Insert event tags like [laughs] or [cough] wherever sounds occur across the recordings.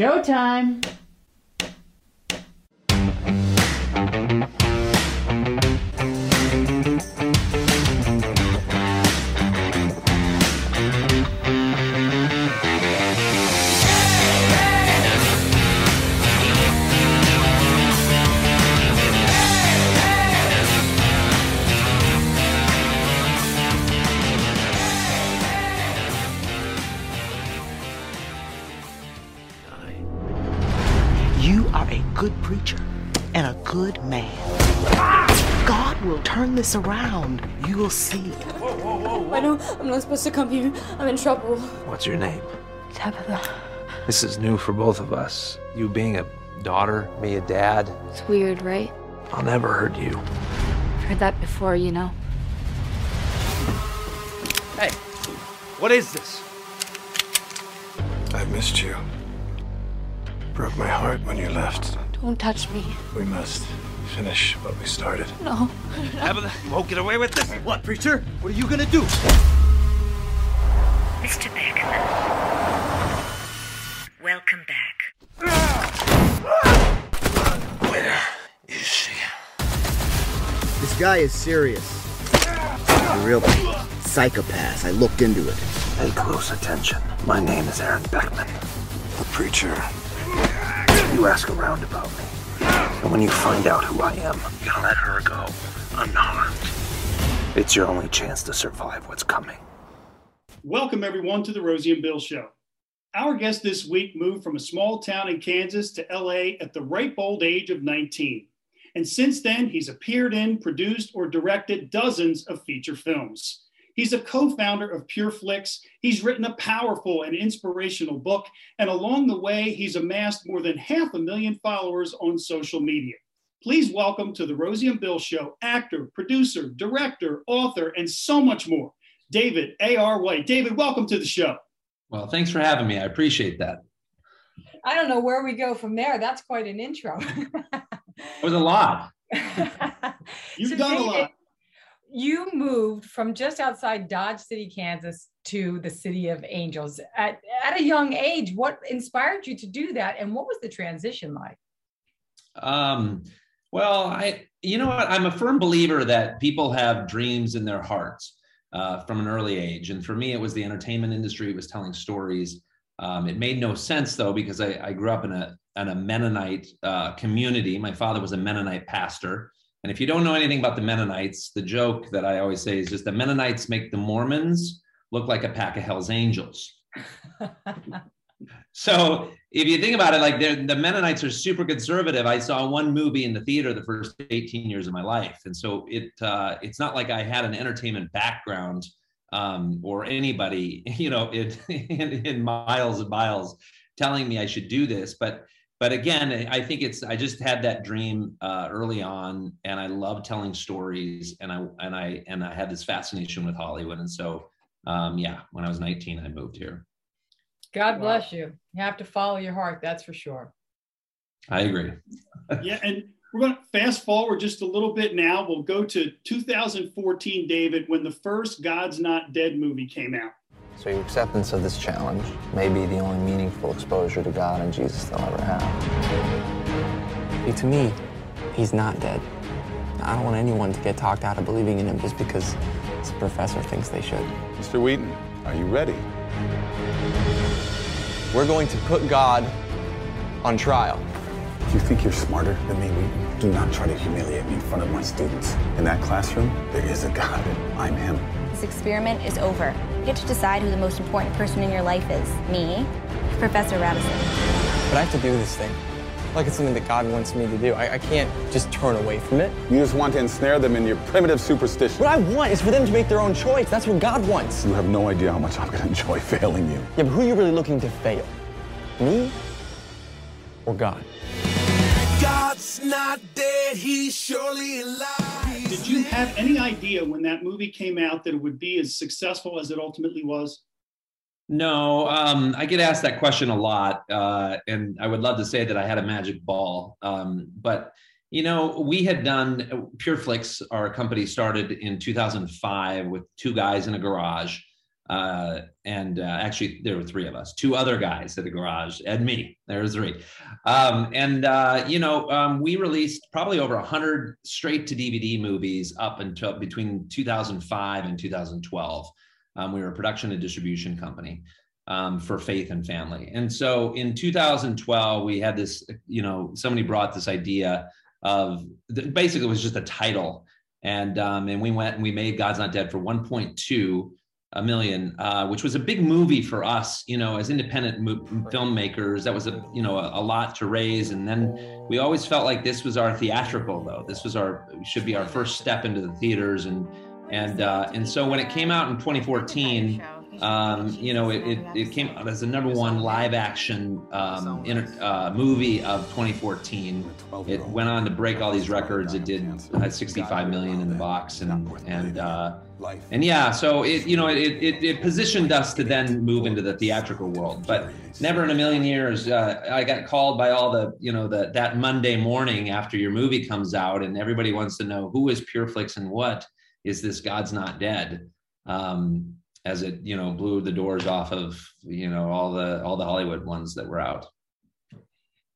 Showtime. This around. You will see. I know I'm not supposed to come here. I'm in trouble. What's your name? Tabitha. This is new for both of us. You being a daughter, me a dad. It's weird, right? I'll never hurt you. I've heard that before, you know. Hey, what is this? I've missed you. Broke my heart when you left. Don't touch me. We must finish what we started. No. [laughs] Tabitha, you won't get away with this. What, preacher? What are you gonna do? Mr. Beckman. Welcome back. Where is she? This guy is serious. He's a real psychopath. I looked into it. Pay close attention. My name is Aaron Beckman. The preacher. You ask around about me. And when you find out who I am, you're gonna let her go unharmed. It's your only chance to survive what's coming. Welcome, everyone, to the Rosie and Bill Show. Our guest this week moved from a small town in Kansas to LA at the ripe old age of 19. And since then, he's appeared in, produced, or directed dozens of feature films. He's a co founder of PureFlix. He's written a powerful and inspirational book. And along the way, he's amassed more than half a million followers on social media. Please welcome to the Rosie and Bill Show actor, producer, director, author, and so much more, David A.R. White. David, welcome to the show. Well, thanks for having me. I appreciate that. I don't know where we go from there. That's quite an intro. It was a lot. [laughs] You've So done a lot. You moved from just outside Dodge City, Kansas to the city of Angels at, at a young age. What inspired you to do that? And what was the transition like? Um, well, I, you know what? I'm a firm believer that people have dreams in their hearts uh, from an early age. And for me, it was the entertainment industry. It was telling stories. Um, it made no sense though, because I, I grew up in a, in a Mennonite uh, community. My father was a Mennonite pastor. And if you don't know anything about the Mennonites, the joke that I always say is just the Mennonites make the Mormons look like a pack of Hell's Angels. [laughs] So if you think about it, like the Mennonites are super conservative. I saw one movie in the theater the first 18 years of my life, and so it uh, it's not like I had an entertainment background um, or anybody, [laughs] you know, in, [laughs] in, in miles and miles telling me I should do this. But but again, I think it's I just had that dream uh, early on, and I love telling stories, and I and I and I had this fascination with Hollywood, and so um, yeah, when I was 19, I moved here. God bless you. You have to follow your heart, that's for sure. I agree. [laughs] yeah, and we're going to fast forward just a little bit now. We'll go to 2014, David, when the first God's Not Dead movie came out. So your acceptance of this challenge may be the only meaningful exposure to God and Jesus they'll ever have. See, to me, he's not dead. I don't want anyone to get talked out of believing in him just because his professor thinks they should. Mr. Wheaton, are you ready? We're going to put God on trial. If you think you're smarter than me, Wheaton, do not try to humiliate me in front of my students. In that classroom, there is a God. And I'm him. This experiment is over. You get to decide who the most important person in your life is. Me, Professor Radisson. But I have to do this thing. Like it's something that God wants me to do. I, I can't just turn away from it. You just want to ensnare them in your primitive superstition. What I want is for them to make their own choice. That's what God wants. You have no idea how much I'm going to enjoy [laughs] failing you. Yeah, but who are you really looking to fail? Me or God? God's not dead, he's surely alive. Did you have any idea when that movie came out that it would be as successful as it ultimately was? No, um, I get asked that question a lot, uh, and I would love to say that I had a magic ball. Um, but you know, we had done PureFlix. Our company started in 2005 with two guys in a garage. Uh, and uh, actually, there were three of us, two other guys at the garage, and me. There was three. Um, and uh, you know, um, we released probably over hundred straight to DVD movies up until between 2005 and 2012. Um, we were a production and distribution company um, for Faith and Family. And so in 2012, we had this. You know, somebody brought this idea of basically it was just a title, and um, and we went and we made God's Not Dead for 1.2 a million, uh, which was a big movie for us, you know, as independent mo- filmmakers. That was a, you know, a, a, lot to raise. And then we always felt like this was our theatrical, though. This was our should be our first step into the theaters, and and uh, and so when it came out in 2014 um, you know, it, it, it, came out as the number one live action um, uh, movie of 2014. It went on to break all these records. It did uh, 65 million in the box, and and uh, and yeah, so it you know it, it it positioned us to then move into the theatrical world. But never in a million years, uh, I got called by all the you know the that Monday morning after your movie comes out, and everybody wants to know who is PureFlix and what is this God's Not Dead. Um, as it you know blew the doors off of you know all the all the Hollywood ones that were out.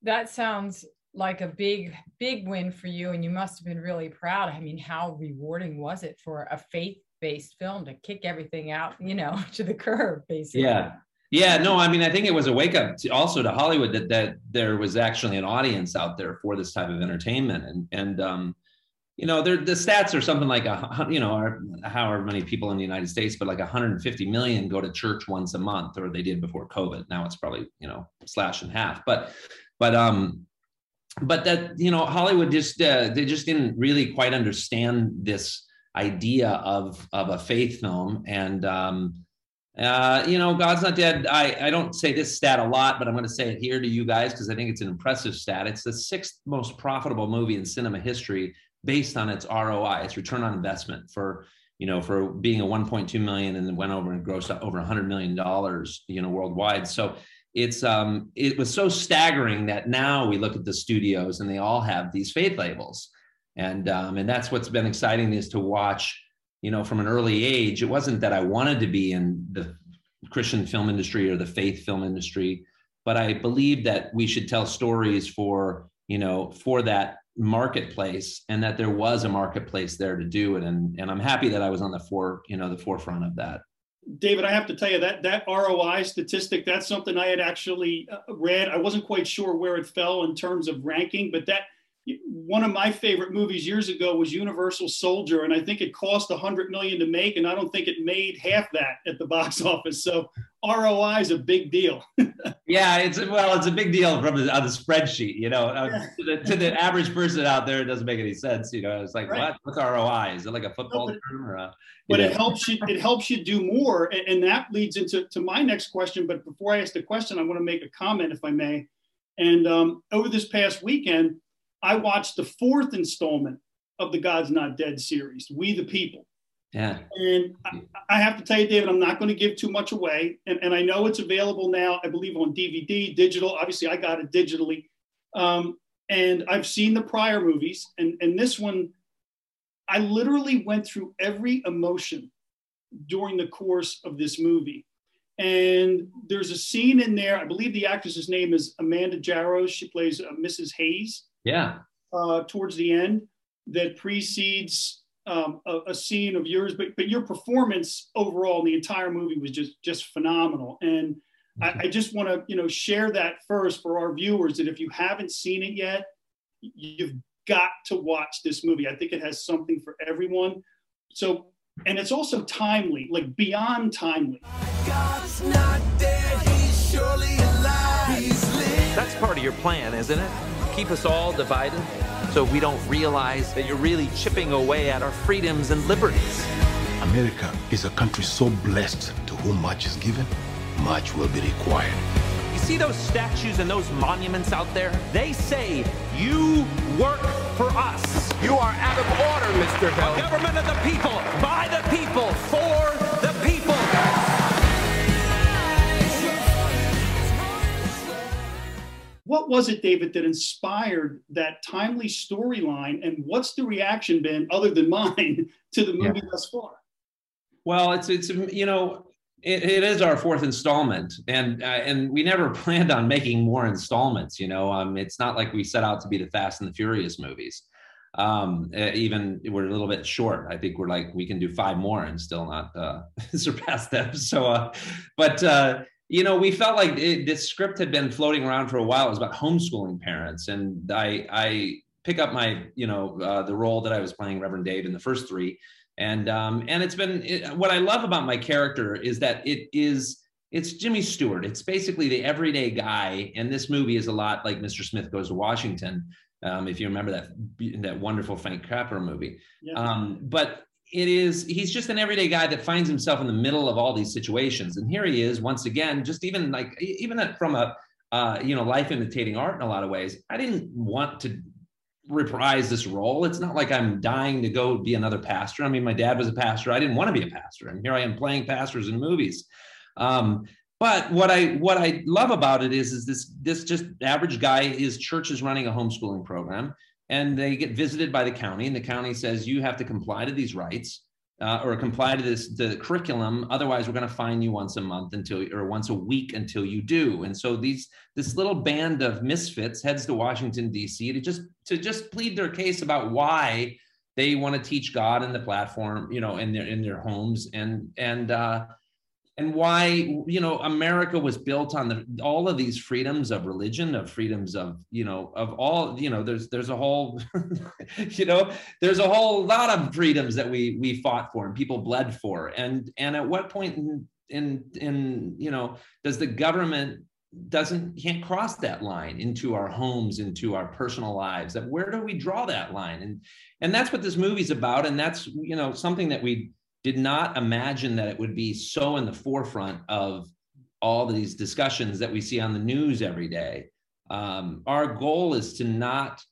That sounds like a big big win for you, and you must have been really proud. I mean, how rewarding was it for a faith based film to kick everything out you know [laughs] to the curb basically? Yeah. Yeah, no, I mean, I think it was a wake up to, also to Hollywood that that there was actually an audience out there for this type of entertainment, and and um, you know, the stats are something like a, you know, however many people in the United States, but like 150 million go to church once a month, or they did before COVID. Now it's probably you know slash in half, but but um, but that you know Hollywood just uh, they just didn't really quite understand this idea of of a faith film and um, uh, you know, God's Not Dead. I, I don't say this stat a lot, but I'm going to say it here to you guys because I think it's an impressive stat. It's the sixth most profitable movie in cinema history based on its ROI, its return on investment for you know for being a 1.2 million and then went over and grossed over 100 million dollars you know worldwide. So it's um it was so staggering that now we look at the studios and they all have these faith labels and um and that's what's been exciting is to watch you know from an early age it wasn't that i wanted to be in the christian film industry or the faith film industry but i believe that we should tell stories for you know for that marketplace and that there was a marketplace there to do it. And and I'm happy that I was on the fore you know the forefront of that. David I have to tell you that that ROI statistic that's something I had actually uh, read. I wasn't quite sure where it fell in terms of ranking but that one of my favorite movies years ago was Universal Soldier, and I think it cost a hundred million to make, and I don't think it made half that at the [laughs] box office. So ROI is a big deal. [laughs] yeah, it's well, it's a big deal from the, on the spreadsheet. You know, uh, to, the, to, the, average person out there, it doesn't make any sense. You know, it's like right. what? What's ROI? Is it like a football no, but, term or? A, but know? it helps you. It helps you do more, and, and that leads into to my next question. But before I ask the question, I want to make a comment, if I may. And um, over this past weekend I watched the fourth installment of the God's Not Dead series, We the People. Yeah. And I, I have to tell you, David, I'm not going to give too much away. And, and I know it's available now, I believe, on DVD, digital. Obviously, I got it digitally. Um, and I've seen the prior movies. And, and this one, I literally went through every emotion during the course of this movie. And there's a scene in there, I believe the actress's name is Amanda Jarrows. She plays uh, Mrs. Hayes. Yeah. Uh, towards the end that precedes um, a, a, scene of yours, but but your performance overall in the entire movie was just just phenomenal. And I, I, just want to you know share that first for our viewers that if you haven't seen it yet, you've got to watch this movie. I think it has something for everyone. So and it's also timely, like beyond timely. Dead, That's part of your plan, isn't it? Keep us all divided so we don't realize that you're really chipping away at our freedoms and liberties. America is a country so blessed to whom much is given, much will be required. You see those statues and those monuments out there? They say, you work for us. You are out of order, Mr. Hill. A government of the people, by the people, for What was it, David, that inspired that timely storyline? And what's the reaction been, other than mine, [laughs] to the movie yeah. thus far? Well, it's it's you know, it, it is our fourth installment, and uh, and we never [laughs] planned on making more installments. You know, um, it's not like we set out to be the Fast and the Furious movies. Um, even we're a little bit short. I think we're like we can do five more and still not uh, [laughs] surpass them. So, uh, but uh, you know, we felt like it, this script had been floating around for a while. It was about homeschooling parents, and I I pick up my you know uh, the role that I was playing Reverend Dave in the first three, and um, and it's been it, what I love about my character is that it is it's Jimmy Stewart. It's basically the everyday guy, and this movie is a lot like Mr. Smith Goes to Washington. Um, if you remember that that wonderful Frank Capra movie, Yeah. um, but it is he's just an everyday guy that finds himself in the middle of all these situations, and here he is once again, just even like even from a uh, you know life imitating art in a lot of ways. I didn't want to reprise this role. It's not like I'm dying to go be another pastor. I mean, my dad was a pastor. I didn't want to be a pastor, and here I am playing pastors in movies. Um, but what I what I love about it is is this this just average guy. His church is running a homeschooling program, and they get visited by the county, and the county says you have to comply to these rights. Uh, or comply to this the curriculum otherwise we're going to fine you once a month until or once a week until you do and so these this little band of misfits heads to washington d.c to just to just plead their case about why they want to teach god in the platform you know in their in their homes and and uh and why you know america was built on the all of these freedoms of religion of freedoms of you know of all you know there's there's a whole [laughs] you know there's a whole lot of freedoms that we we fought for and people bled for. And and at what point in in in you know does the government doesn't can't cross that line into our homes into our personal lives? That where do we draw that line? And and that's what this movie's about. And that's you know something that we did not imagine that it would be so in the forefront of all these discussions that we see on the news every day. Um, our goal is to not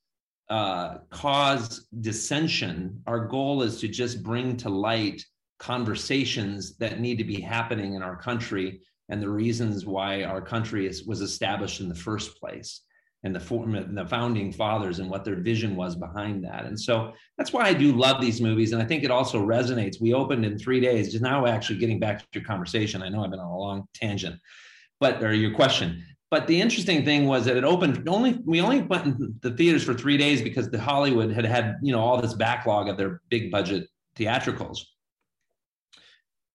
uh, cause dissension. Our goal is to just bring to light conversations that need to be happening in our country and the reasons why our country is, was established in the first place and the, form, and the founding fathers and what their vision was behind that. And so that's why I do love these movies. And I think it also resonates. We opened in three days, just now actually getting back to your conversation. I know I've been on a long tangent, but or your question. But the interesting thing was that it opened only we only went in the theaters for three days because the Hollywood had had you know all this backlog of their big budget theatricals.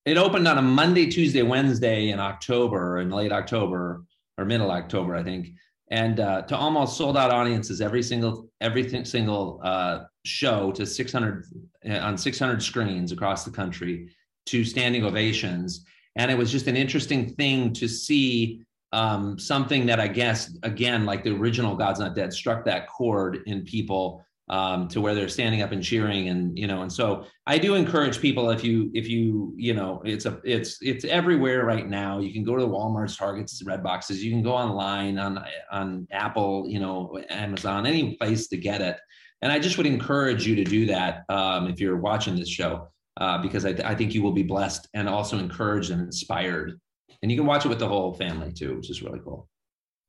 It opened on a Monday, Tuesday, Wednesday in October, in late October or middle October, I think, and uh, to almost sold out audiences every single every single uh, show to 600 on 600 screens across the country to standing ovations. And it was just an interesting thing to see um, something that i guess again like the original god's not dead struck that chord in people um, to where they're standing up and cheering and you know and so i do encourage people if you if you you know it's a it's it's everywhere right now you can go to the walmart's targets red boxes you can go online on on apple you know amazon any place to get it and i just would encourage you to do that um, if you're watching this show uh, because I, I think you will be blessed and also encouraged and inspired and you can watch it with the whole family too which is really cool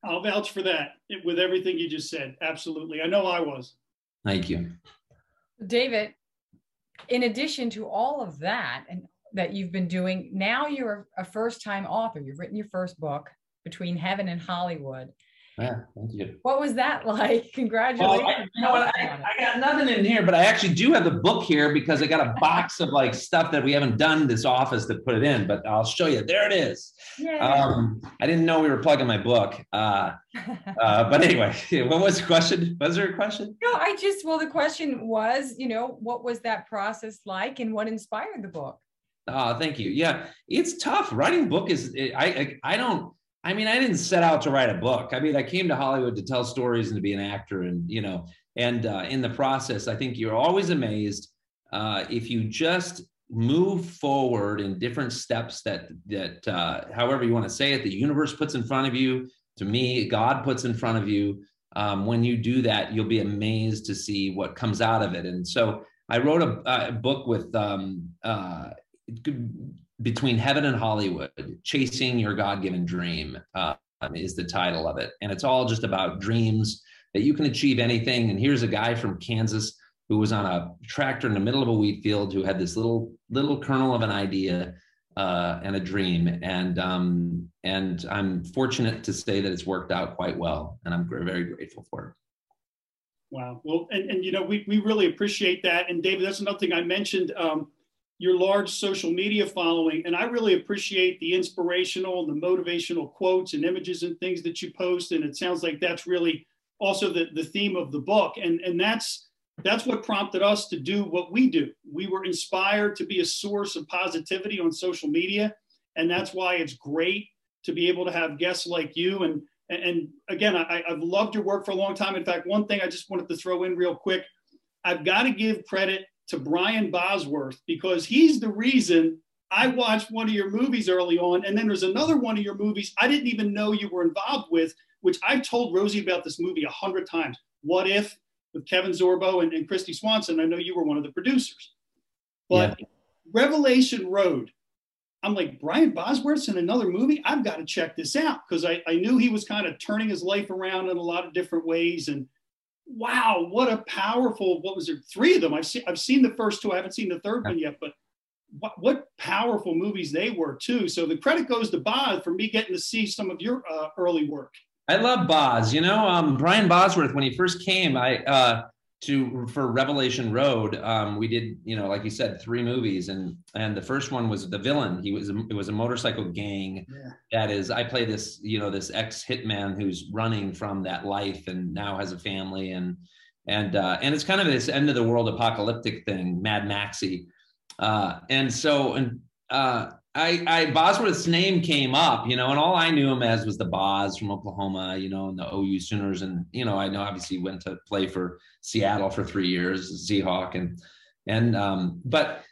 I'll vouch for that with everything you just said. Absolutely. I know I was. Thank you David, in addition to all of that and that you've been doing, now you're a first time author. You've written your first book, Between Heaven and Hollywood. Yeah thank you What was that [laughs] like? Congratulations. Well, I, you know what? I, I got nothing in here, but I actually do have the book here because I got a box of like stuff that we haven't done this office to put it in, but I'll show you. There it is. Yay. Um, I didn't know we were plugging my book. Uh, [laughs] uh, but anyway, [laughs] what was the question? Was there a question? no, I just, well, the question was, you know, what was that process like and what inspired the book? Oh, thank you. Yeah, it's tough. Writing book is I, I I don't. I mean, I didn't set out to write a book. I mean, I came to Hollywood to tell stories and to be an actor, and you know, and uh, in the process, I think you're always amazed uh, if you just move forward in different steps that that uh, however you want to say it, the universe puts in front of you. To me, God puts in front of you. Um, when you do that, you'll be amazed to see what comes out of it. And so, I wrote a, a book with um, uh, between heaven and Hollywood, chasing your God-given dream uh, is the title of it, and it's all just about dreams that you can achieve anything. And here's a guy from Kansas who was on a tractor in the middle of a wheat field who had this little little kernel of an idea uh, and a dream, and um, and I'm fortunate to say that it's worked out quite well, and I'm very grateful for it. Wow. Well, and, and you know, we, we really appreciate that. And David, that's another thing I mentioned, um, your large social media following. And I really appreciate the inspirational and the motivational quotes and images and things that you post. And it sounds like that's really also the, the theme of the book. And, and that's, that's what prompted us to do what we do. We were inspired to be a source of positivity on social media. And that's why it's great to be able to have guests like you and and, again, I, I've loved your work for a long time. In fact, one thing I just wanted to throw in real quick I've got to give credit to Brian Bosworth because he's the reason I watched one of your movies early on. And then there's another one of your movies I didn't even know you were involved with, which I've told Rosie about this movie a hundred times. What if with Kevin Sorbo and, and Kristy Swanson? I know you were one of the producers. But Yeah. Revelation Road, I'm like, Brian Bosworth's in another movie? I've got to check this out because I, I knew he was kind of turning his life around in a lot of different ways. And wow, what a powerful, what was there? Three of them. I've seen, I've seen the first two. I haven't seen the third one yet, but what, what powerful movies they were too. So the credit goes to Boz for me getting to see some of your uh, early work. I love Boz. You know, um, Brian Bosworth, when he first came, I uh, to for Revelation Road, um, we did, you know, like you said, three movies, and and the first one was the villain. He was a, it was a motorcycle gang that is. I play this, you know, this ex hitman who's running from that life and now has a family, and and uh, and it's kind of this end of the world apocalyptic thing, Mad Maxy, uh, and so and uh, I, I Bosworth's name came up, you know, and all I knew him as was the Boz from Oklahoma, you know, and the OU Sooners, and you know, I know obviously went to play for Seattle for three years, Seahawk, and and um, but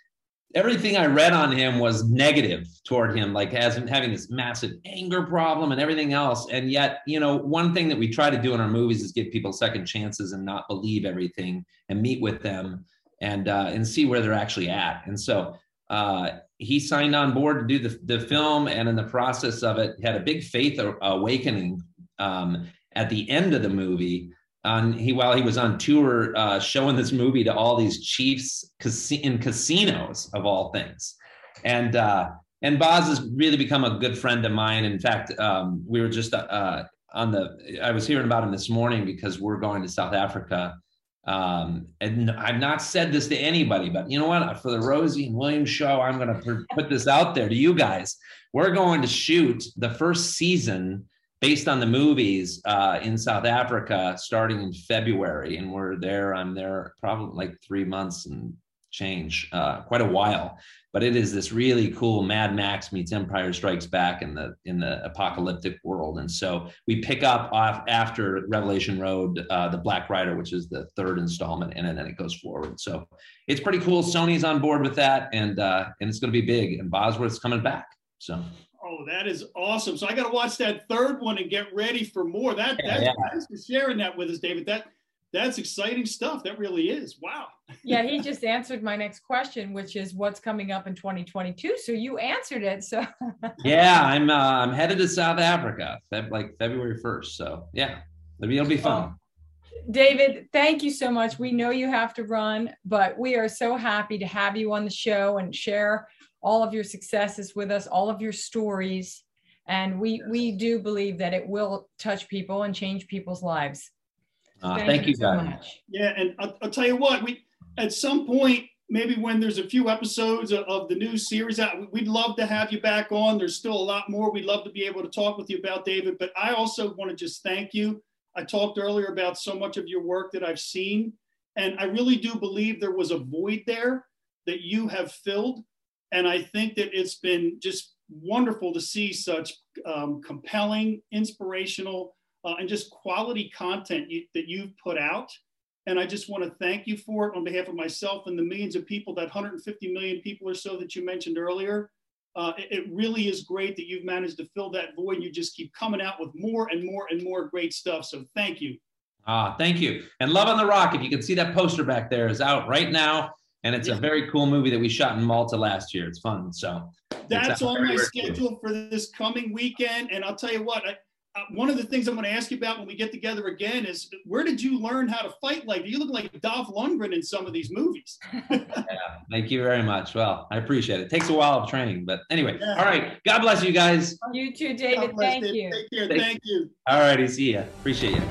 everything I read on him was negative toward him, like as in having this massive anger problem and everything else. And yet, you know, one thing that we try to do in our movies is give people second chances and not believe everything and meet with them and uh, and see where they're actually at. And so uh, he signed on board to do the, the film and in the process of it had a big faith awakening um, at the end of the movie. On he while he was on tour uh, showing this movie to all these chiefs in casinos of all things. And uh, and Boz has really become a good friend of mine. In fact um, we were just uh, on the i was hearing about him this morning because we're going to south africa um, and I've not said this to anybody, but you know what? For the Rosie and Williams show, I'm going to put this out there to you guys. We're going to shoot the first season based on the movies uh, in South Africa starting in February, and we're there. I'm there probably like three months and change, uh, quite a while. But it is this really cool Mad Max meets Empire Strikes Back in the in the apocalyptic world, and so we pick up off after Revelation Road, uh, the Black Rider, which is the third installment, and then it goes forward. So it's pretty cool. Sony's on board with that, and uh, and it's going to be big. And Bosworth's coming back. So Oh, that is awesome. So I got to watch that third one and get ready for more. That, Yeah, that's, yeah. thanks for sharing that with us, David. That that's exciting stuff. That really is. Wow. [laughs] yeah, he just answered my next question, which is what's coming up in 2022. So you answered it. So [laughs] yeah, I'm uh, I'm headed to South Africa, Feb- like February 1st. So yeah, it'll be, it'll be fun. David, thank you so much. We know you have to run, but we are so happy to have you on the show and share all of your successes with us, all of your stories. And we we do believe that it will touch people and change people's lives. Uh, thank you, so guys. much. Yeah, and I'll, I'll tell you what. We at some point, maybe when there's a few episodes of, of the new series out, we'd love to have you back on. There's still a lot more we'd love to be able to talk with you about, David. But I also want to just thank you. I talked earlier about so much of your work that I've seen, and I really do believe there was a void there that you have filled. And I think that it's been just wonderful to see such um, compelling, inspirational, uh, and just quality content you, that you've put out. And I just want to thank you for it on behalf of myself and the millions of people, that 150 million people or so that you mentioned earlier. Uh, it, it really is great that you've managed to fill that void. You just keep coming out with more and more and more great stuff. So thank you. Ah, thank you. And Love on the Rock, if you can see that poster back there, is out right now. And it's a very cool movie that we shot in Malta last year. It's fun. So That's on my everywhere, too. schedule for this coming weekend. And I'll tell you what, I, one of the things I'm going to ask you about when we get together again is where did you learn how to fight like? You look like Dolph Lundgren in some of these movies. [laughs] yeah, thank you very much. Well, I appreciate it. Takes a while of training, but anyway. Yeah. All right. God bless you guys. You too, David. God bless, Thank Dave. you. Take care. Thank- Thank you. All righty. See ya. Appreciate you.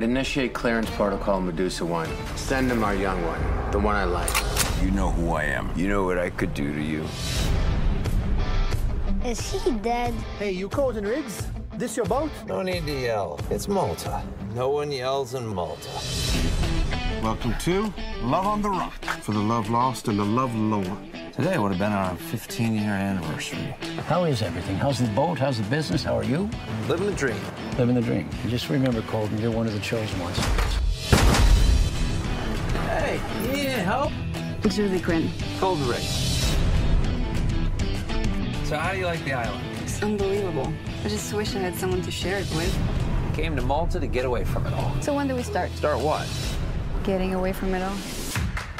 Initiate clearance protocol Medusa 1. Send him our young one, the one I like. You know who I am. You know what I could do to you. Is he dead? Hey, you Colton Riggs? This your boat? No need to yell. It's Malta. No one yells in Malta. Welcome to Love on the Rock for the love lost and the love lorn. Today would have been our 15 year anniversary. How is everything? How's the boat? How's the business? How are you? Living the dream. Living the dream. And just remember, Colton, you're one of the chosen ones. Hey, you need help? Julie Quinn. Cold Rick. So, how do you like the island? It's unbelievable. I just wish I had someone to share it with. Came to Malta to get away from it all. So when do we start? Start what? Getting away from it all?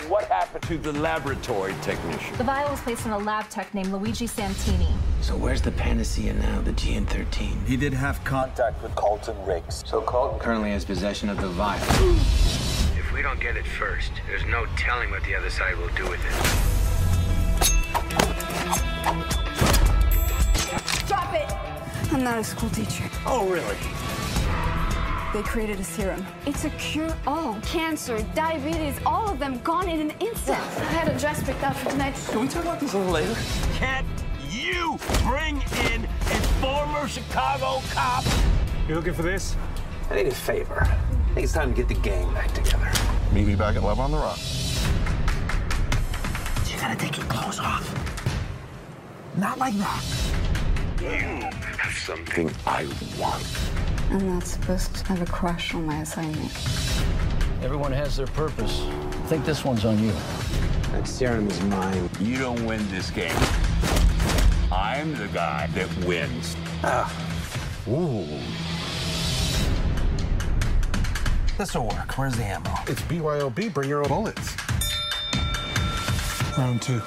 What happened to the laboratory technician? The vial was placed on a lab tech named Luigi Santini. So where's the panacea now, the GN13? He did have contact with Colton Riggs. So Colton currently has possession of the vial. [gasps] [gasps] If we don't get it first, there's no telling what the other side will do with it. Stop it! I'm not a school teacher. Oh, really? They created a serum. It's a cure-all. Cancer, diabetes, all of them gone in an instant. I had a dress picked out for tonight. Can we talk about this a little later? Can't you bring in a former Chicago cop? You looking for this? I need a favor. I think it's time to get the gang back together. Meet me back at Love on the Rock. You gotta take your clothes off. Not like that. You have something I want. I'm not supposed to have a crush on my assignment. Everyone has their purpose. I think this one's on you. That serum is mine. You don't win this game. I'm the guy that wins. Ah. Ooh. This'll work. Where's the ammo? It's BYOB. Bring your own bullets. Round two.